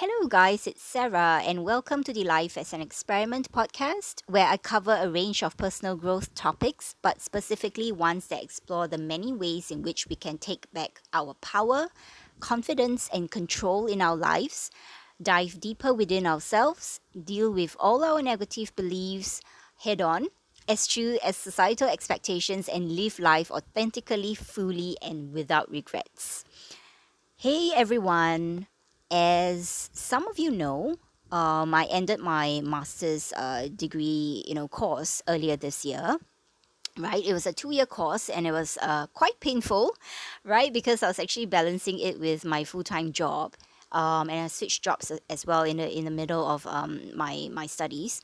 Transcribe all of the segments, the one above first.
Hello, guys, it's Sarah, and welcome to the Life as an Experiment podcast, where I cover a range of personal growth topics, but specifically ones that explore the many ways in which we can take back our power, confidence, and control in our lives, dive deeper within ourselves, deal with all our negative beliefs head on, eschew as societal expectations, and live life authentically, fully, and without regrets. Hey, everyone as some of you know, um, I ended my master's uh, degree, you know, course earlier this year. Right, it was a two-year course, and it was uh, quite painful, right? Because I was actually balancing it with my full-time job, um, and I switched jobs as well in the in the middle of um, my my studies.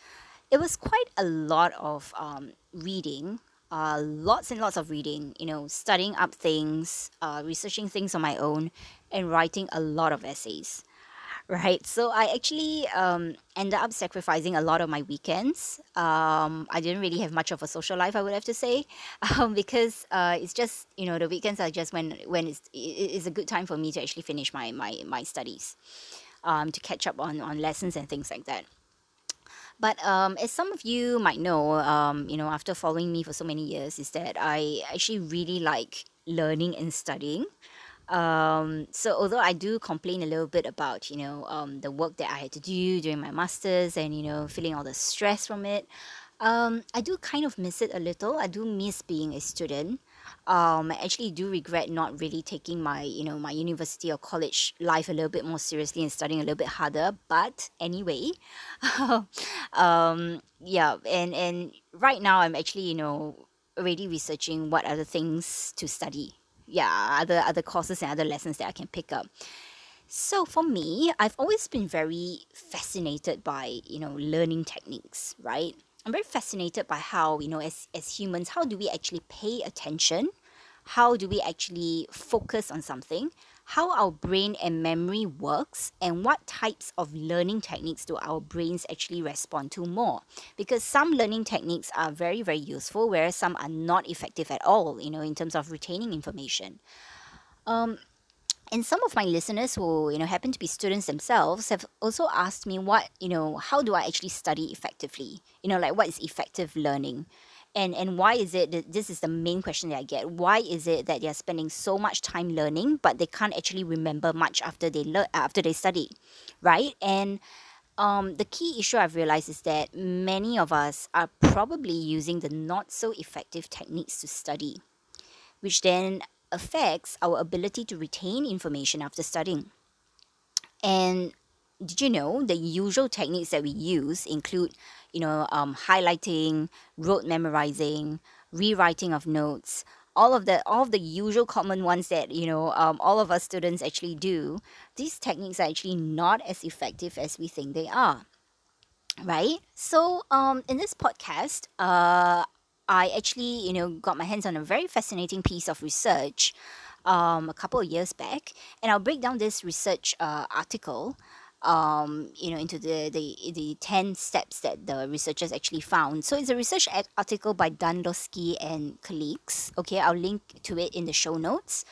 It was quite a lot of um, reading, uh, lots and lots of reading. You know, studying up things, uh, researching things on my own, and writing a lot of essays right so i actually um, ended up sacrificing a lot of my weekends um, i didn't really have much of a social life i would have to say um, because uh, it's just you know the weekends are just when when it's, it's a good time for me to actually finish my my, my studies um, to catch up on, on lessons and things like that but um, as some of you might know, um, you know, after following me for so many years, is that I actually really like learning and studying um, so although I do complain a little bit about you know um, the work that I had to do during my masters and you know feeling all the stress from it, um, I do kind of miss it a little. I do miss being a student. Um, I actually do regret not really taking my you know my university or college life a little bit more seriously and studying a little bit harder. But anyway, um, yeah, and and right now I'm actually you know already researching what other things to study yeah other other courses and other lessons that I can pick up. So for me, I've always been very fascinated by you know learning techniques, right? I'm very fascinated by how you know as as humans, how do we actually pay attention? How do we actually focus on something? how our brain and memory works and what types of learning techniques do our brains actually respond to more because some learning techniques are very very useful whereas some are not effective at all you know in terms of retaining information um, and some of my listeners who you know happen to be students themselves have also asked me what you know how do i actually study effectively? You know like what is effective learning? And and why is it that this is the main question that I get. Why is it that they're spending so much time learning but they can't actually remember much after they learn after they study right? And um, the key issue I've realized is that many of us are probably using the not so effective techniques to study, which then affects our ability to retain information after studying. And did you know the usual techniques that we use include you know um, highlighting rote memorizing rewriting of notes all of the all of the usual common ones that you know um, all of us students actually do these techniques are actually not as effective as we think they are right so um, in this podcast uh, i actually you know got my hands on a very fascinating piece of research um, a couple of years back and i'll break down this research uh, article um, you know, into the, the, the 10 steps that the researchers actually found. So it's a research article by Dunlosky and colleagues. Okay, I'll link to it in the show notes.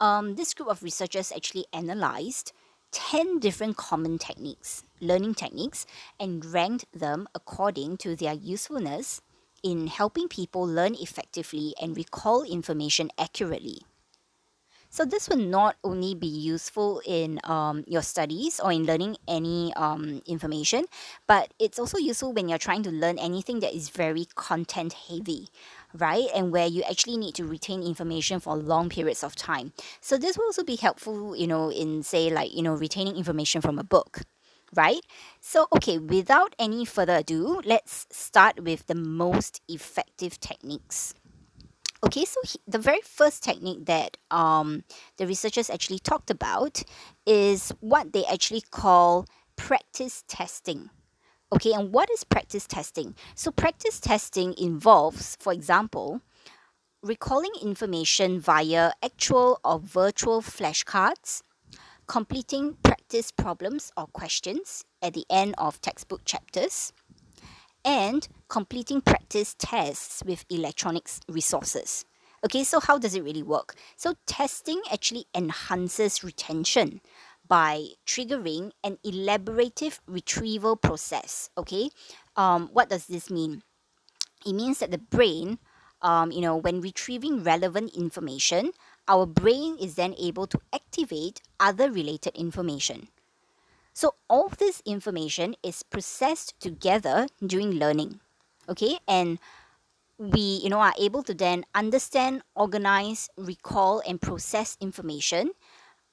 Um, this group of researchers actually analyzed 10 different common techniques, learning techniques, and ranked them according to their usefulness in helping people learn effectively and recall information accurately. So this will not only be useful in um, your studies or in learning any um, information, but it's also useful when you're trying to learn anything that is very content heavy, right? And where you actually need to retain information for long periods of time. So this will also be helpful, you know, in say like, you know, retaining information from a book. Right? So, okay, without any further ado, let's start with the most effective techniques. Okay, so he, the very first technique that um, the researchers actually talked about is what they actually call practice testing. Okay, and what is practice testing? So, practice testing involves, for example, recalling information via actual or virtual flashcards, completing practice problems or questions at the end of textbook chapters, and completing practice tests with electronics resources. Okay, so how does it really work? So, testing actually enhances retention by triggering an elaborative retrieval process. Okay, um, what does this mean? It means that the brain, um, you know, when retrieving relevant information, our brain is then able to activate other related information. So all this information is processed together during learning. Okay, and we you know are able to then understand organize recall and process information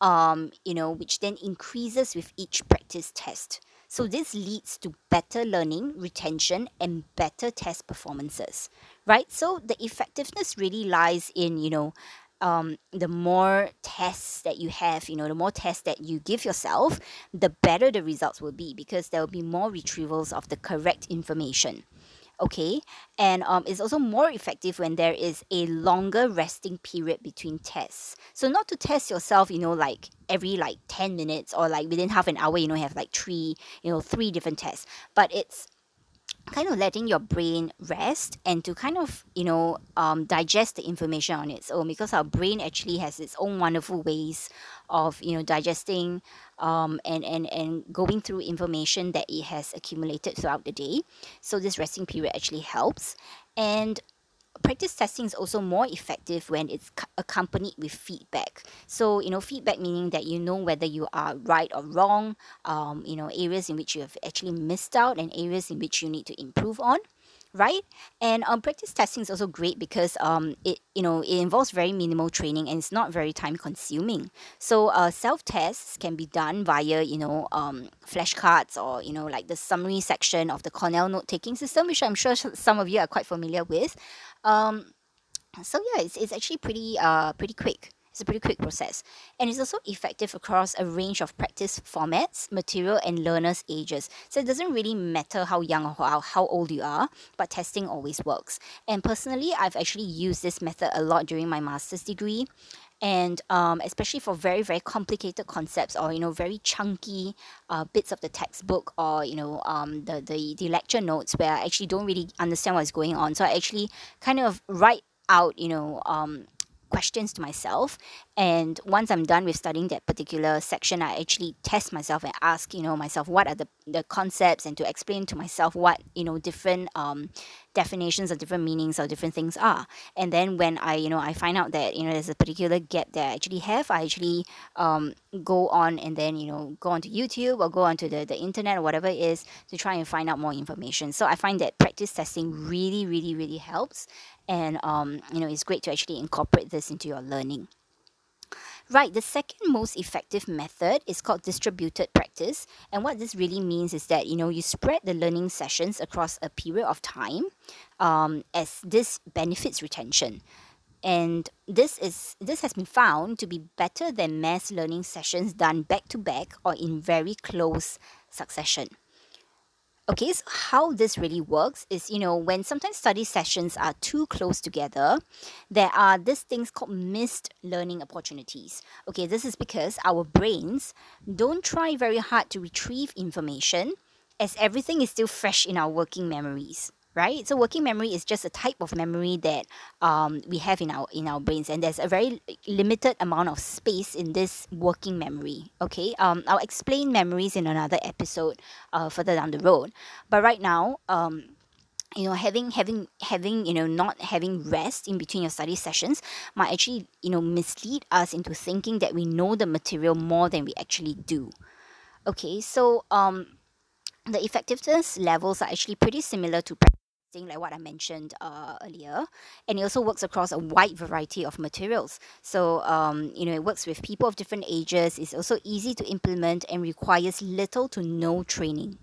um, you know which then increases with each practice test so this leads to better learning retention and better test performances right so the effectiveness really lies in you know um, the more tests that you have, you know, the more tests that you give yourself, the better the results will be because there will be more retrievals of the correct information okay? And um, it's also more effective when there is a longer resting period between tests. So not to test yourself you know like every like 10 minutes or like within half an hour you know have like three you know three different tests but it's kind of letting your brain rest and to kind of you know um, digest the information on its own because our brain actually has its own wonderful ways of you know digesting um, and, and and going through information that it has accumulated throughout the day. So this resting period actually helps. And practice testing is also more effective when it's accompanied with feedback. So, you know, feedback meaning that you know whether you are right or wrong, um, you know, areas in which you have actually missed out and areas in which you need to improve on right? And um, practice testing is also great because um, it you know it involves very minimal training and it's not very time consuming. So uh, self tests can be done via you know um, flashcards or you know like the summary section of the cornell note taking system which i'm sure some of you are quite familiar with um, so yeah it's, it's actually pretty uh, pretty quick it's a pretty quick process. And it's also effective across a range of practice formats, material, and learners' ages. So it doesn't really matter how young or how, how old you are, but testing always works. And personally, I've actually used this method a lot during my master's degree and um, especially for very very complicated concepts or you know very chunky uh, bits of the textbook or you know um, the, the the lecture notes where I actually don't really understand what's going on. So I actually kind of write out you know um, questions to myself. And once i'm done with studying that particular section i actually test myself and ask you know myself what are the, the concepts and to explain to myself what you know different um, definitions or different meanings or different things are. And then when i you know i find out that you know there's a particular gap that i actually have i actually um, go on and then you know go onto youtube or go onto the, the internet or whatever it is to try and find out more information. So i find that practice testing really really really helps and um, you know it's great to actually incorporate this into your learning Right, the second most effective method is called distributed practice. And what this really means is that, you know, you spread the learning sessions across a period of time um, as this benefits retention. And this is this has been found to be better than mass learning sessions done back to back or in very close succession. Okay, so how this really works is, you know, when sometimes study sessions are too close together, there are these things called missed learning opportunities. Okay, this is because our brains don't try very hard to retrieve information as everything is still fresh in our working memories right? So working memory is just a type of memory that um, we have in our in our brains and there's a very limited amount of space in this working memory okay? Um, i'll explain memories in another episode uh, further down the road. But right now um, you know having having having you know not having rest in between your study sessions might actually you know mislead us into thinking that we know the material more than we actually do okay? So um the effectiveness levels are actually pretty similar to like what I mentioned uh, earlier. And it also works across a wide variety of materials. So, um, you know, it works with people of different ages. It's also easy to implement and requires little to no training.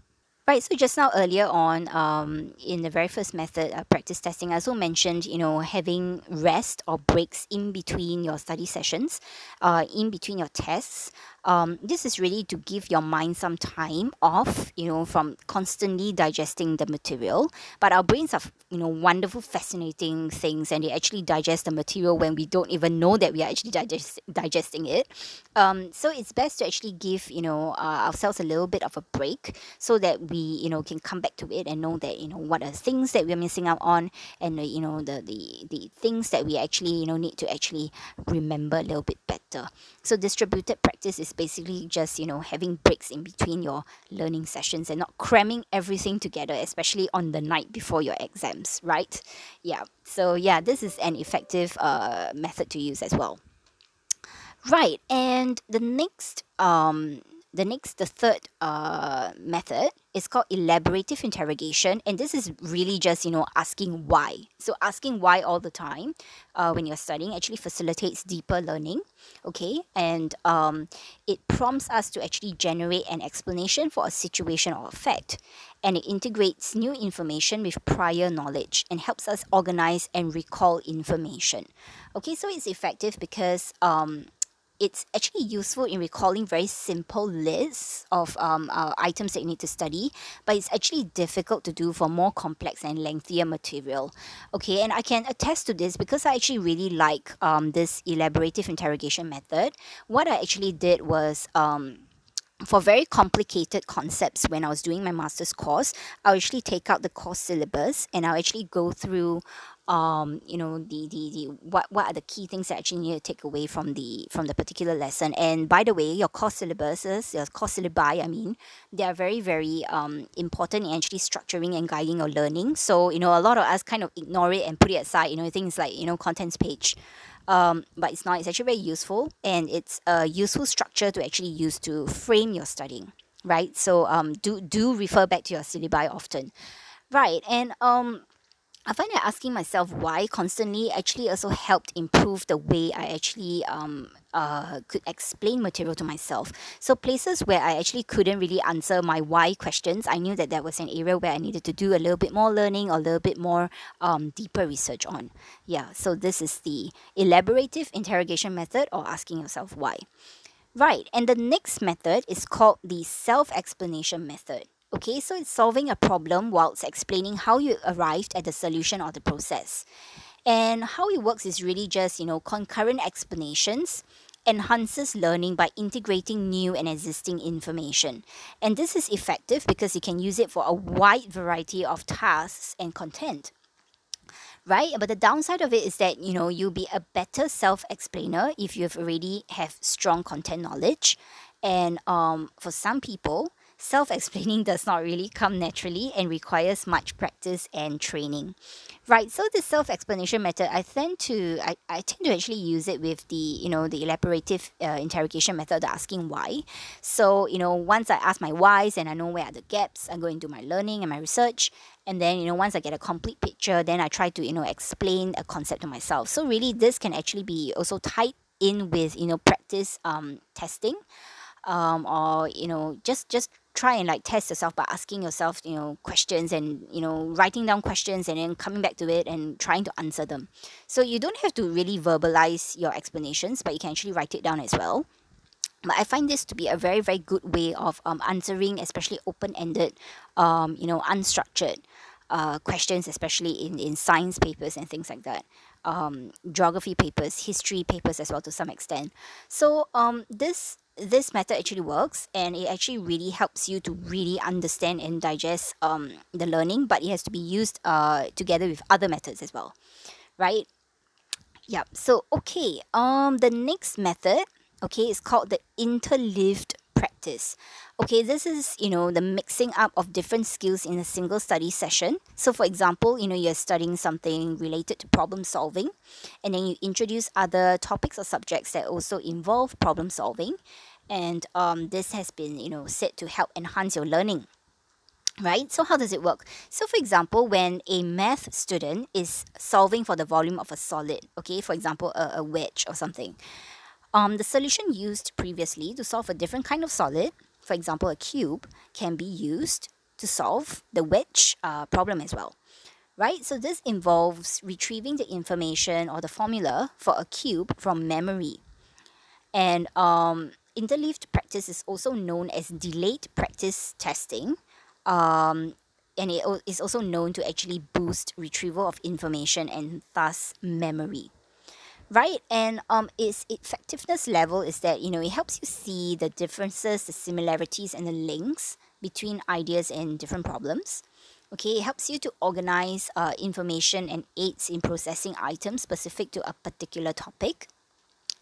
Right, so just now earlier on, um, in the very first method, uh, practice testing, I also mentioned, you know, having rest or breaks in between your study sessions, uh, in between your tests, um, this is really to give your mind some time off, you know, from constantly digesting the material. But our brains are, you know, wonderful, fascinating things, and they actually digest the material when we don't even know that we are actually digest- digesting it. Um, so it's best to actually give, you know, uh, ourselves a little bit of a break so that we, you know, can come back to it and know that, you know, what are things that we're missing out on, and uh, you know, the the the things that we actually, you know, need to actually remember a little bit better. So distributed practice is is basically just you know having breaks in between your learning sessions and not cramming everything together especially on the night before your exams right? Yeah. So yeah this is an effective uh, method to use as well. Right. And the next um the next the third uh, method is called elaborative interrogation and this is really just you know asking why. So asking why all the time uh, when you're studying actually facilitates deeper learning okay? And um, it prompts us to actually generate an explanation for a situation or a fact and it integrates new information with prior knowledge and helps us organize and recall information okay? So it's effective because um, it's actually useful in recalling very simple lists of um, uh, items that you need to study, but it's actually difficult to do for more complex and lengthier material. Okay, and I can attest to this because I actually really like um, this elaborative interrogation method. What I actually did was um, for very complicated concepts when I was doing my master's course, I'll actually take out the course syllabus and I'll actually go through um, you know the, the the what what are the key things that actually need to take away from the from the particular lesson? And by the way your course syllabuses your course syllabi I mean they are very very um, important in actually structuring and guiding your learning. So you know a lot of us kind of ignore it and put it aside you know things like you know contents page. Um, but it's not it's actually very useful and it's a useful structure to actually use to frame your studying right? So um, do do refer back to your syllabi often. Right and um I find that asking myself why constantly actually also helped improve the way I actually um uh could explain material to myself. So places where I actually couldn't really answer my why questions, I knew that that was an area where I needed to do a little bit more learning or a little bit more um deeper research on. Yeah, so this is the elaborative interrogation method or asking yourself why. Right, and the next method is called the self-explanation method. Okay, so it's solving a problem whilst explaining how you arrived at the solution or the process. And how it works is really just, you know, concurrent explanations enhances learning by integrating new and existing information. And this is effective because you can use it for a wide variety of tasks and content. Right? But the downside of it is that, you know, you'll be a better self-explainer if you've already have strong content knowledge. And um, for some people, self explaining does not really come naturally and requires much practice and training. Right, so the self explanation method, I tend to I, I tend to actually use it with the you know the elaborative uh, interrogation method, asking why. So you know once I ask my whys and I know where are the gaps, I go into my learning and my research, and then you know once I get a complete picture, then I try to you know explain a concept to myself. So really, this can actually be also tied in with you know practice um, testing um, or you know just just try and like test yourself by asking yourself you know questions and you know writing down questions and then coming back to it and trying to answer them. So you don't have to really verbalize your explanations but you can actually write it down as well. But I find this to be a very very good way of um, answering especially open-ended um, you know unstructured uh, questions especially in, in science papers and things like that um, geography papers history papers as well to some extent. So um, this this method actually works and it actually really helps you to really understand and digest um, the learning but it has to be used uh, together with other methods as well. Right? Yep so okay um the next method okay is called the interleaved practice. Okay this is you know the mixing up of different skills in a single study session. So for example you know you're studying something related to problem solving and then you introduce other topics or subjects that also involve problem solving. And um, this has been you know said to help enhance your learning right? So how does it work? So for example when a math student is solving for the volume of a solid okay for example a, a wedge or something um, the solution used previously to solve a different kind of solid for example a cube can be used to solve the wedge uh, problem as well right? So this involves retrieving the information or the formula for a cube from memory. And um, interleaved practice is also known as delayed practice testing um, and it is also known to actually boost retrieval of information and thus memory right and um its effectiveness level is that you know it helps you see the differences the similarities and the links between ideas and different problems. Okay it helps you to organize uh, information and aids in processing items specific to a particular topic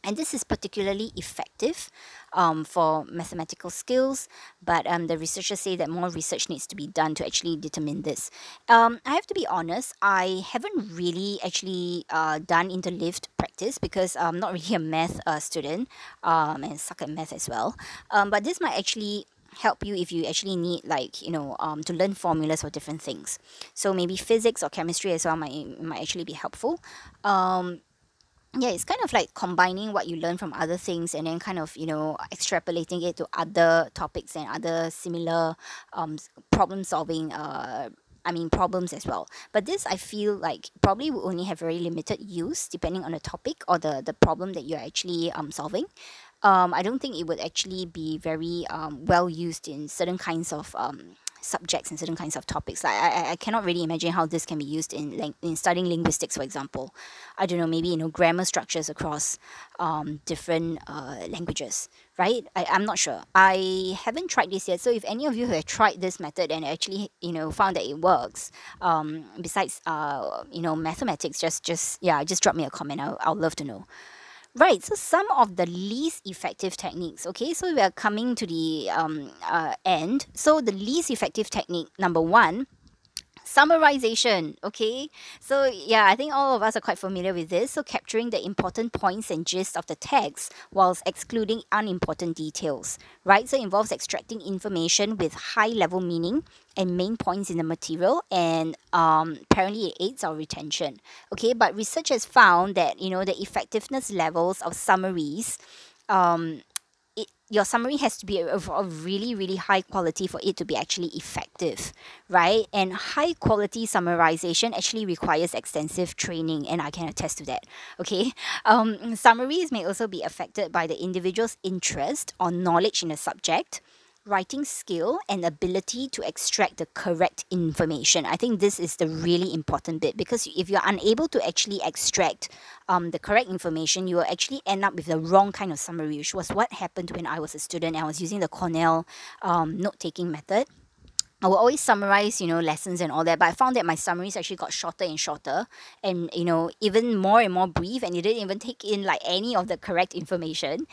and this is particularly effective um, for mathematical skills but um, the researchers say that more research needs to be done to actually determine this. Um, i have to be honest i haven't really actually uh, done interleaved practice because i'm not really a math uh, student um, and suck at math as well. Um, but this might actually help you if you actually need like you know um, to learn formulas for different things. So maybe physics or chemistry as well might, might actually be helpful. Um, yeah it's kind of like combining what you learn from other things and then kind of you know extrapolating it to other topics and other similar um problem solving uh I mean problems as well. But this I feel like probably will only have very limited use depending on the topic or the the problem that you're actually um solving. Um I don't think it would actually be very um well used in certain kinds of um subjects and certain kinds of topics. Like I I cannot really imagine how this can be used in in studying linguistics for example. I don't know maybe you know grammar structures across um different uh languages right? I I'm not sure. I haven't tried this yet. So if any of you have tried this method and actually you know found that it works um besides uh you know mathematics just just yeah just drop me a comment. I'll, I'll love to know Right, so some of the least effective techniques, okay, so we are coming to the um, uh, end. So, the least effective technique, number one, summarization okay? So yeah i think all of us are quite familiar with this. So capturing the important points and gist of the text whilst excluding unimportant details right? So it involves extracting information with high level meaning and main points in the material and um, apparently it aids our retention okay? But research has found that you know the effectiveness levels of summaries um, it your summary has to be of, of really really high quality for it to be actually effective right? And high quality summarization actually requires extensive training and i can attest to that okay? Um, summaries may also be affected by the individual's interest or knowledge in a subject writing skill and ability to extract the correct information. I think this is the really important bit because if you're unable to actually extract um, the correct information, you will actually end up with the wrong kind of summary, which was what happened when I was a student. I was using the Cornell um, note taking method I will always summarize, you know, lessons and all that, but I found that my summaries actually got shorter and shorter and, you know, even more and more brief and it didn't even take in like any of the correct information.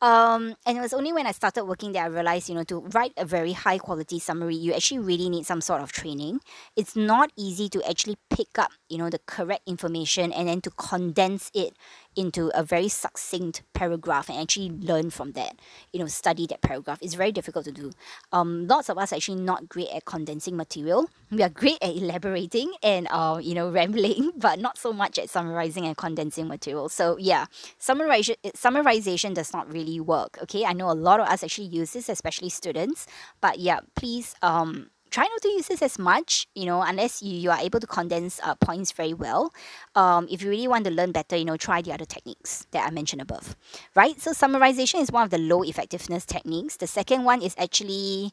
Um, and it was only when I started working that I realized, you know, to write a very high quality summary, you actually really need some sort of training. It's not easy to actually pick up, you know, the correct information and then to condense it into a very succinct paragraph and actually learn from that, you know, study that paragraph. It's very difficult to do. Um, lots of us are actually not great at condensing material. We are great at elaborating and, uh, you know, rambling, but not so much at summarizing and condensing material. So yeah, summarization, summarization does not really work. Okay, I know a lot of us actually use this, especially students. But yeah, please um try not to use this as much you know unless you, you are able to condense uh, points very well. Um, if you really want to learn better you know try the other techniques that i mentioned above right? So summarization is one of the low effectiveness techniques. The second one is actually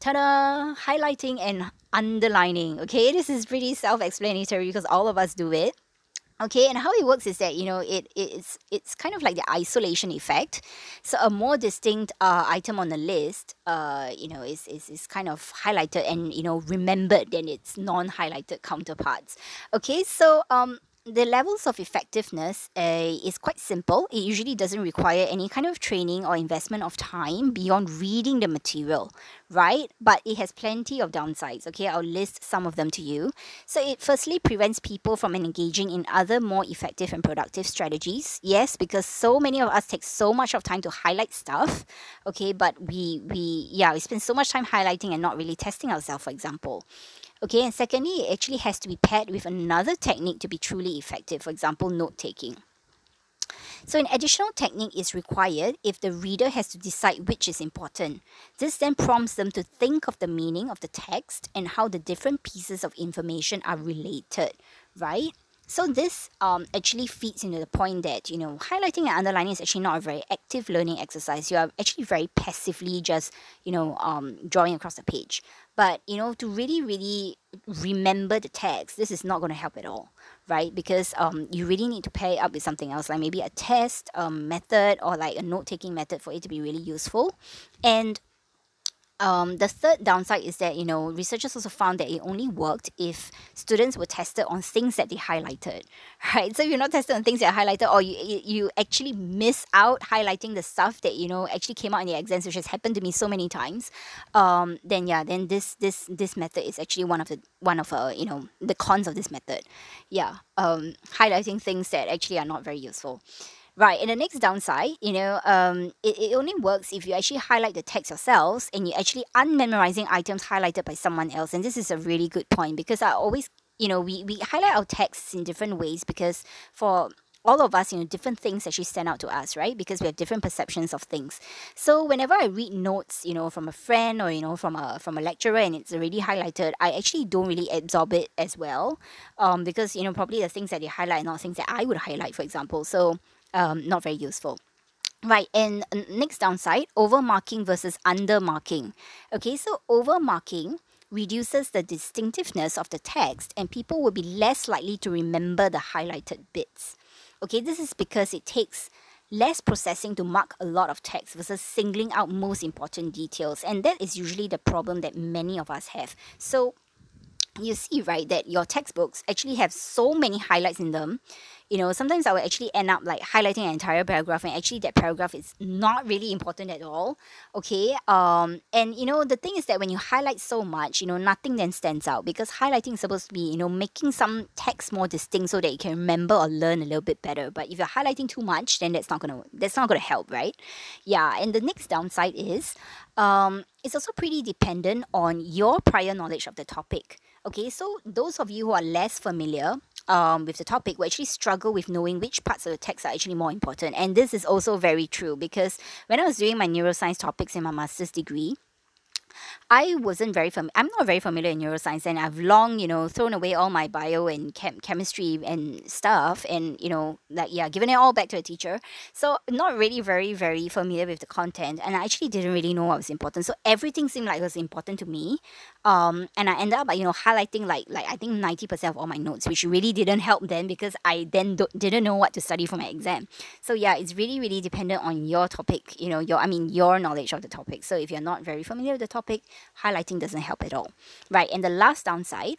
ta-da highlighting and underlining okay? This is pretty self-explanatory because all of us do it Okay, and how it works is that you know it it's it's kind of like the isolation effect. So a more distinct uh, item on the list, uh, you know, is, is is kind of highlighted and you know remembered than its non-highlighted counterparts. Okay, so um the levels of effectiveness uh, is quite simple. It usually doesn't require any kind of training or investment of time beyond reading the material, right? But it has plenty of downsides. Okay, I'll list some of them to you. So it firstly prevents people from engaging in other more effective and productive strategies. Yes, because so many of us take so much of time to highlight stuff. Okay, but we we yeah we spend so much time highlighting and not really testing ourselves. For example, Okay, and secondly, it actually has to be paired with another technique to be truly effective, for example, note taking. So, an additional technique is required if the reader has to decide which is important. This then prompts them to think of the meaning of the text and how the different pieces of information are related, right? So this um, actually feeds into the point that you know highlighting and underlining is actually not a very active learning exercise. You are actually very passively just you know um, drawing across the page. But you know to really really remember the text, this is not going to help at all, right? Because um, you really need to pair it up with something else, like maybe a test um, method or like a note taking method for it to be really useful. And um, the third downside is that you know researchers also found that it only worked if students were tested on things that they highlighted right? So if you're not tested on things that are highlighted or you, you you actually miss out highlighting the stuff that you know actually came out in the exams which has happened to me so many times um, then yeah then this this this method is actually one of the one of uh, you know the cons of this method. Yeah um, highlighting things that actually are not very useful Right, and the next downside, you know, um, it, it only works if you actually highlight the text yourselves and you're actually unmemorizing items highlighted by someone else. And this is a really good point because I always, you know, we, we highlight our texts in different ways because for all of us, you know, different things actually stand out to us, right? Because we have different perceptions of things. So whenever I read notes, you know, from a friend or you know from a from a lecturer and it's already highlighted, I actually don't really absorb it as well, um, because you know probably the things that they highlight are not things that I would highlight, for example. So um, not very useful. Right, and next downside, overmarking versus undermarking. Okay, so overmarking reduces the distinctiveness of the text and people will be less likely to remember the highlighted bits. Okay, this is because it takes less processing to mark a lot of text versus singling out most important details and that is usually the problem that many of us have. So you see right that your textbooks actually have so many highlights in them. You know sometimes i will actually end up like highlighting an entire paragraph and actually that paragraph is not really important at all okay? Um and you know the thing is that when you highlight so much you know nothing then stands out because highlighting is supposed to be you know making some text more distinct so that you can remember or learn a little bit better. But if you're highlighting too much then that's not gonna that's not gonna help right? Yeah and the next downside is um it's also pretty dependent on your prior knowledge of the topic okay so those of you who are less familiar um, with the topic will actually struggle with knowing which parts of the text are actually more important. And this is also very true because when I was doing my neuroscience topics in my master's degree, I wasn't very familiar. I'm not very familiar in neuroscience and I've long, you know, thrown away all my bio and chem- chemistry and stuff and, you know, like, yeah, given it all back to a teacher. So not really very, very familiar with the content and I actually didn't really know what was important. So everything seemed like it was important to me. Um, and I ended up, you know, highlighting like, like I think 90% of all my notes, which really didn't help then because I then didn't know what to study for my exam. So yeah, it's really, really dependent on your topic, you know, your, I mean, your knowledge of the topic. So if you're not very familiar with the topic, highlighting doesn't help at all, right? And the last downside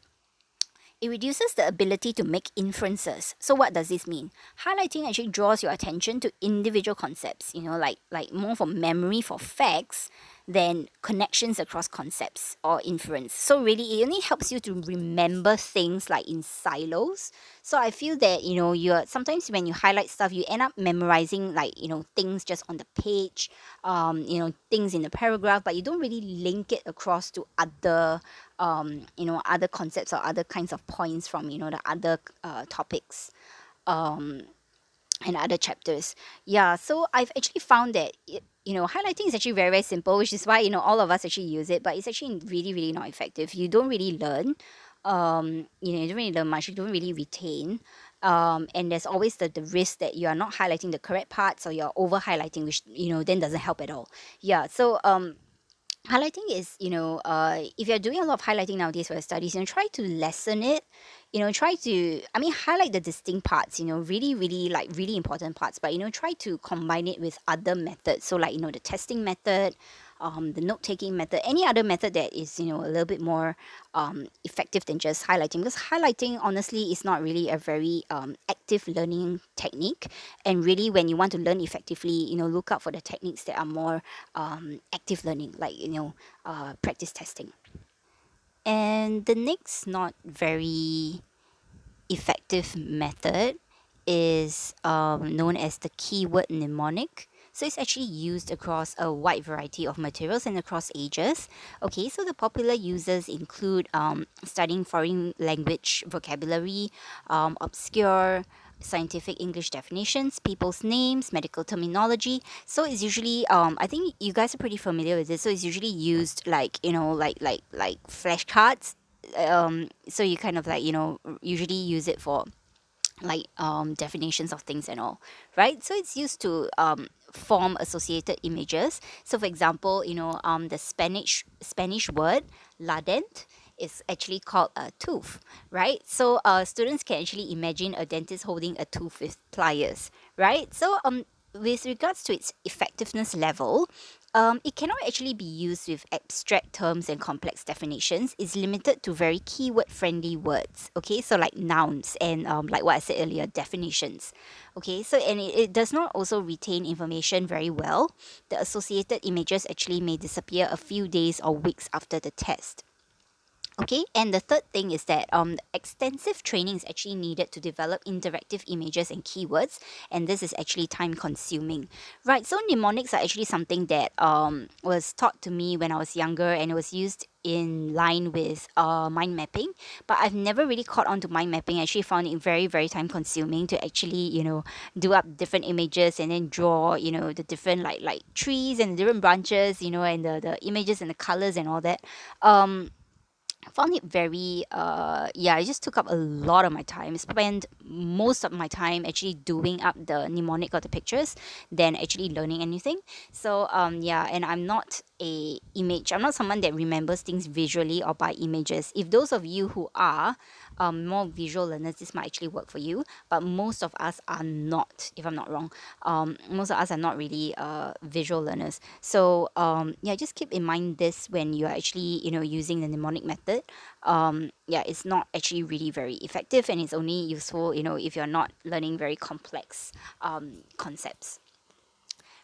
it reduces the ability to make inferences. So what does this mean? Highlighting actually draws your attention to individual concepts, you know, like like more for memory for facts than connections across concepts or inference. So really it only helps you to remember things like in silos. So I feel that, you know, you're sometimes when you highlight stuff, you end up memorizing like, you know, things just on the page, um, you know, things in the paragraph, but you don't really link it across to other um, you know, other concepts or other kinds of points from, you know, the other uh, topics. Um, and other chapters. Yeah, so I've actually found that it, you know highlighting is actually very very simple, which is why you know all of us actually use it, but it's actually really really not effective. You don't really learn, um, you know, you don't really learn much. You don't really retain, um, and there's always the the risk that you are not highlighting the correct parts or you're over highlighting, which you know then doesn't help at all. Yeah, so um, highlighting is you know uh, if you're doing a lot of highlighting nowadays for your studies, you know, try to lessen it you know try to i mean highlight the distinct parts you know really really like really important parts but you know try to combine it with other methods. So like you know the testing method um, the note taking method any other method that is you know a little bit more um, effective than just highlighting because highlighting honestly is not really a very um, active learning technique and really when you want to learn effectively you know look out for the techniques that are more um, active learning like you know uh, practice testing and the next not very effective method is um, known as the keyword mnemonic. So it's actually used across a wide variety of materials and across ages. Okay, so the popular uses include um, studying foreign language vocabulary, um, obscure scientific English definitions, people's names, medical terminology. So it's usually um I think you guys are pretty familiar with this. So it's usually used like you know like like like flashcards. Um, so you kind of like you know usually use it for like um definitions of things and all, right? So it's used to um form associated images. So for example, you know um the Spanish Spanish word ladent is actually called a tooth, right? So uh, students can actually imagine a dentist holding a tooth with pliers, right? So um, with regards to its effectiveness level, um, it cannot actually be used with abstract terms and complex definitions. It's limited to very keyword friendly words. Okay, so like nouns and um, like what I said earlier, definitions. Okay, so and it, it does not also retain information very well. The associated images actually may disappear a few days or weeks after the test. Okay, and the third thing is that um, extensive training is actually needed to develop interactive images and keywords, and this is actually time consuming. Right, so mnemonics are actually something that um, was taught to me when I was younger and it was used in line with uh, mind mapping but I've never really caught on to mind mapping I actually found it very very time consuming to actually you know do up different images and then draw you know the different like like trees and different branches you know and the, the images and the colors and all that um found it very uh yeah it just took up a lot of my time. Spent most of my time actually doing up the mnemonic of the pictures than actually learning anything. So um yeah and i'm not a image i'm not someone that remembers things visually or by images. If those of you who are um, more visual learners this might actually work for you but most of us are not if i'm not wrong. Um, most of us are not really uh, visual learners. So um, yeah just keep in mind this when you are actually you know using the mnemonic method um, yeah it's not actually really very effective and it's only useful you know if you're not learning very complex um, concepts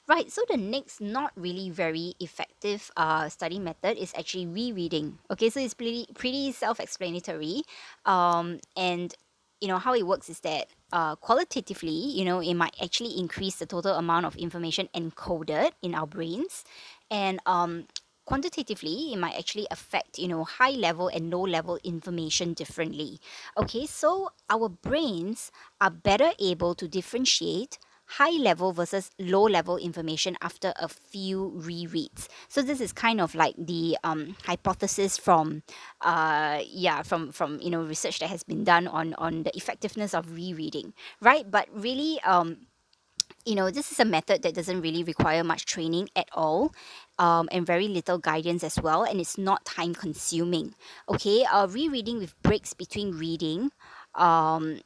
Right, so the next not really very effective uh, study method is actually rereading. Okay, so it's pretty pretty self-explanatory, um, and you know how it works is that uh, qualitatively, you know, it might actually increase the total amount of information encoded in our brains, and um, quantitatively, it might actually affect you know high level and low level information differently. Okay, so our brains are better able to differentiate high level versus low level information after a few rereads. So this is kind of like the um, hypothesis from uh, yeah from from you know research that has been done on on the effectiveness of rereading, right? But really um, you know, this is a method that doesn't really require much training at all um, and very little guidance as well, and it's not time consuming. Okay, uh, rereading with breaks between reading um,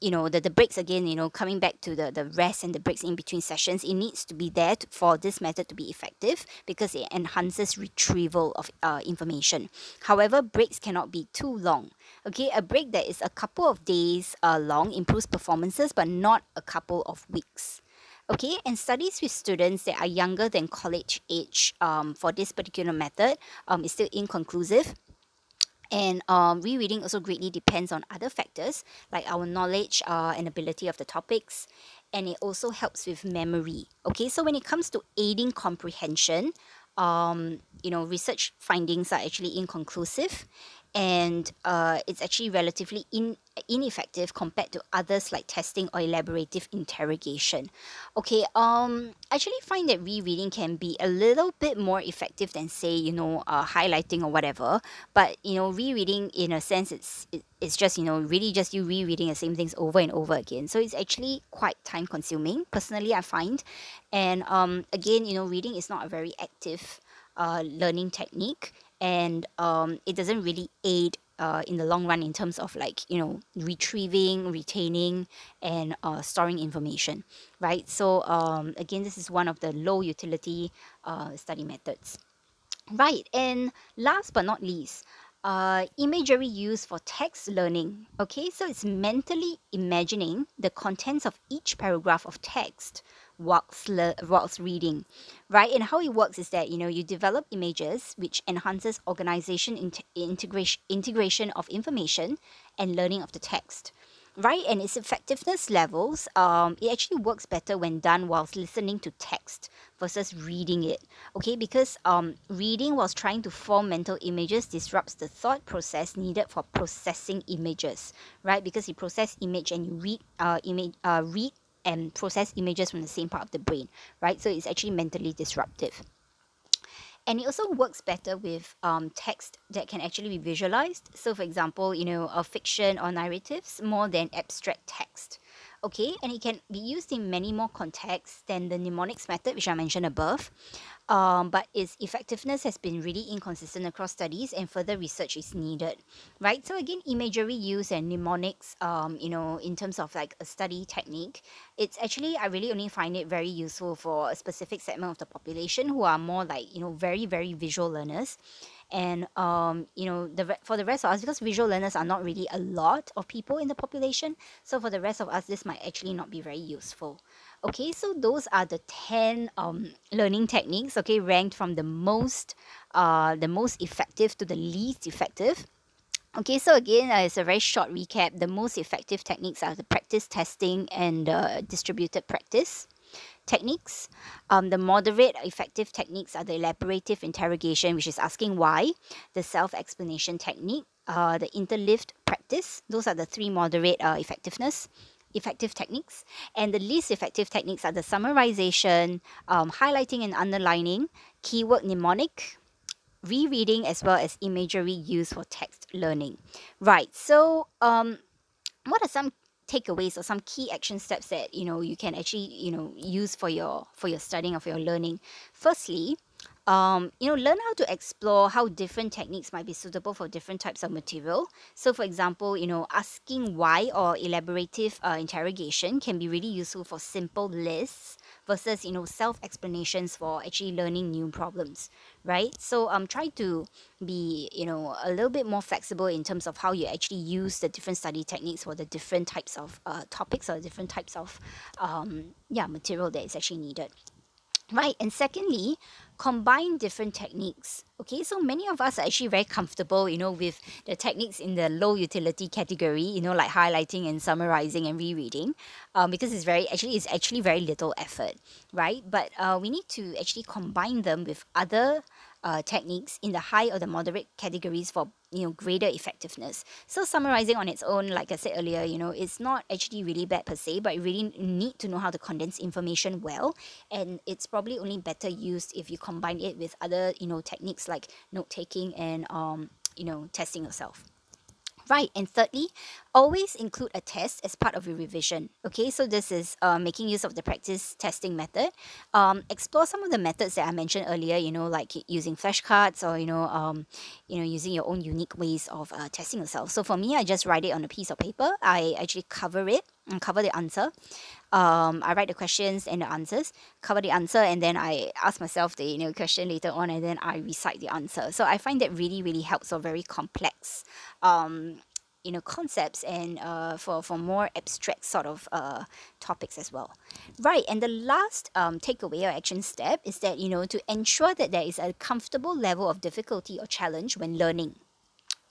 you know the, the breaks again you know coming back to the, the rest and the breaks in between sessions it needs to be there to, for this method to be effective because it enhances retrieval of uh, information. However breaks cannot be too long. Okay a break that is a couple of days uh, long improves performances but not a couple of weeks okay and studies with students that are younger than college age um, for this particular method um, is still inconclusive. And um, rereading also greatly depends on other factors like our knowledge uh, and ability of the topics. And it also helps with memory. Okay so when it comes to aiding comprehension um, you know research findings are actually inconclusive and uh, it's actually relatively in, ineffective compared to others like testing or elaborative interrogation. Okay, um, I actually find that rereading can be a little bit more effective than say you know uh, highlighting or whatever. But you know, rereading in a sense, it's it, it's just you know really just you rereading the same things over and over again. So it's actually quite time consuming. Personally, I find, and um, again, you know, reading is not a very active uh, learning technique and um, it doesn't really aid uh, in the long run in terms of like you know retrieving retaining and uh, storing information right? So um, again this is one of the low utility uh, study methods. Right and last but not least uh, imagery used for text learning okay? So it's mentally imagining the contents of each paragraph of text whilst, le- whilst reading, right? And how it works is that, you know, you develop images which enhances organization, int- integration, integration of information and learning of the text, right? And its effectiveness levels, um, it actually works better when done whilst listening to text versus reading it, okay? Because um, reading whilst trying to form mental images disrupts the thought process needed for processing images, right? Because you process image and you read uh, image, uh, read and process images from the same part of the brain, right? So it's actually mentally disruptive. And it also works better with um, text that can actually be visualized. So, for example, you know, a fiction or narratives more than abstract text. Okay and it can be used in many more contexts than the mnemonics method which i mentioned above. Um, but its effectiveness has been really inconsistent across studies and further research is needed right? So again imagery use and mnemonics um, you know in terms of like a study technique it's actually i really only find it very useful for a specific segment of the population who are more like you know very very visual learners and um, you know the for the rest of us because visual learners are not really a lot of people in the population so for the rest of us this might actually not be very useful. Okay so those are the 10 um, learning techniques okay ranked from the most uh, the most effective to the least effective. Okay, so again, uh, it's a very short recap. The most effective techniques are the practice testing and uh, distributed practice techniques. Um, the moderate effective techniques are the elaborative interrogation, which is asking why, the self explanation technique, uh, the interleaved practice. Those are the three moderate uh, effectiveness. Effective techniques, and the least effective techniques are the summarization, um, highlighting and underlining, keyword mnemonic, rereading, as well as imagery used for text learning. Right, so um, what are some takeaways or some key action steps that you know you can actually you know use for your for your studying or for your learning. Firstly um, you know learn how to explore how different techniques might be suitable for different types of material. So for example you know asking why or elaborative uh, interrogation can be really useful for simple lists versus you know self explanations for actually learning new problems right? So um try to be you know a little bit more flexible in terms of how you actually use the different study techniques for the different types of uh, topics or different types of um, yeah material that is actually needed right and secondly combine different techniques. Okay so many of us are actually very comfortable you know with the techniques in the low utility category you know like highlighting and summarizing and rereading um, because it's very actually it's actually very little effort right? But uh, we need to actually combine them with other uh, techniques in the high or the moderate categories for you know greater effectiveness. So summarizing on its own like i said earlier you know it's not actually really bad per se but you really need to know how to condense information well. And it's probably only better used if you combine it with other you know techniques like note taking and um you know testing yourself Right, and thirdly, always include a test as part of your revision. Okay, so this is uh, making use of the practice testing method. Um, explore some of the methods that I mentioned earlier. You know, like using flashcards or you know, um, you know, using your own unique ways of uh, testing yourself. So for me, I just write it on a piece of paper. I actually cover it and cover the answer. Um, I write the questions and the answers, cover the answer, and then I ask myself the you know question later on, and then I recite the answer. So I find that really really helps for very complex um, you know concepts and uh, for for more abstract sort of uh, topics as well right and the last um, takeaway or action step is that you know to ensure that there is a comfortable level of difficulty or challenge when learning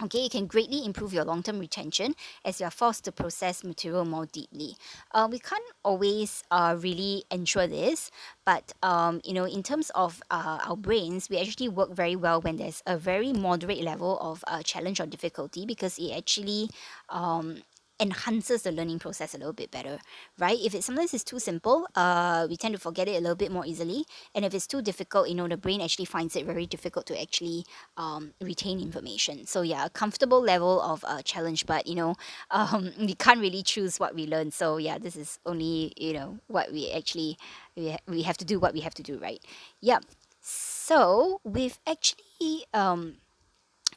okay it can greatly improve your long-term retention as you are forced to process material more deeply. Uh, we can't always uh, really ensure this but um, you know in terms of uh, our brains we actually work very well when there's a very moderate level of uh, challenge or difficulty because it actually um, enhances the learning process a little bit better, right? If it sometimes it's too simple, uh, we tend to forget it a little bit more easily. And if it's too difficult, you know, the brain actually finds it very difficult to actually um, retain information. So yeah, a comfortable level of uh, challenge, but you know, um, we can't really choose what we learn. So yeah, this is only you know what we actually we, ha- we have to do what we have to do, right? Yeah. So we've actually um,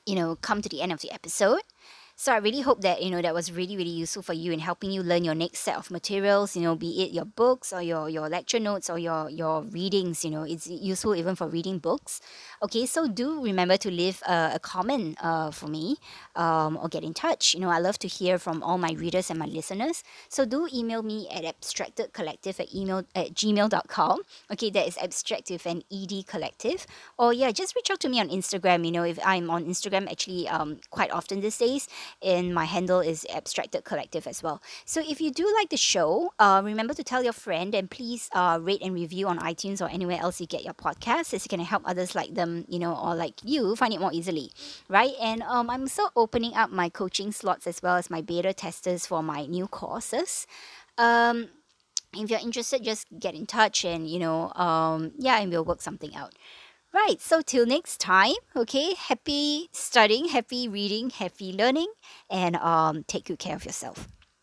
you know come to the end of the episode. So I really hope that you know that was really really useful for you in helping you learn your next set of materials. You know, be it your books or your your lecture notes or your your readings. You know, it's useful even for reading books. Okay, so do remember to leave a, a comment uh, for me um, or get in touch. You know, I love to hear from all my readers and my listeners. So do email me at abstractedcollective at email at gmail.com. Okay, that is abstract with an ed collective. Or yeah, just reach out to me on Instagram. You know, if I'm on Instagram actually um, quite often these days and my handle is abstracted collective as well. So if you do like the show uh, remember to tell your friend and please uh, rate and review on itunes or anywhere else you get your podcast as it can help others like them you know or like you find it more easily right? And um, i'm also opening up my coaching slots as well as my beta testers for my new courses. Um, if you're interested just get in touch and you know um, yeah and we'll work something out Right, so till next time, okay, happy studying, happy reading, happy learning, and um, take good care of yourself.